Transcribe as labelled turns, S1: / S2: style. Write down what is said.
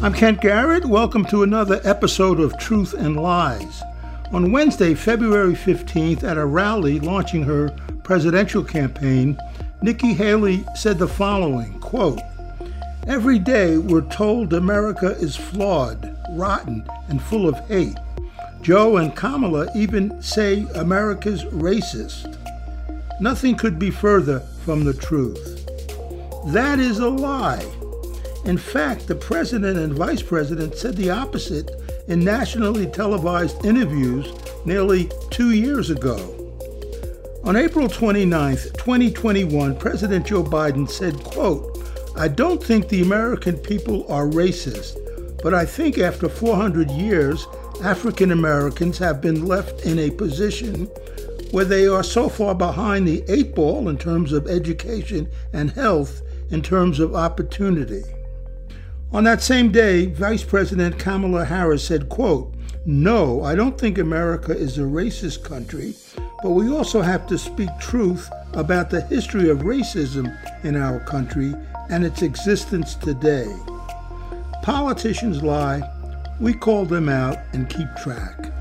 S1: I'm Kent Garrett. Welcome to another episode of Truth and Lies. On Wednesday, February 15th, at a rally launching her presidential campaign, Nikki Haley said the following quote, Every day we're told America is flawed, rotten, and full of hate. Joe and Kamala even say America's racist. Nothing could be further from the truth. That is a lie. In fact, the president and vice president said the opposite in nationally televised interviews nearly two years ago. On April 29, 2021, President Joe Biden said, quote, I don't think the American people are racist, but I think after 400 years, African Americans have been left in a position where they are so far behind the eight ball in terms of education and health in terms of opportunity. On that same day, Vice President Kamala Harris said, quote, No, I don't think America is a racist country, but we also have to speak truth about the history of racism in our country and its existence today. Politicians lie, we call them out and keep track.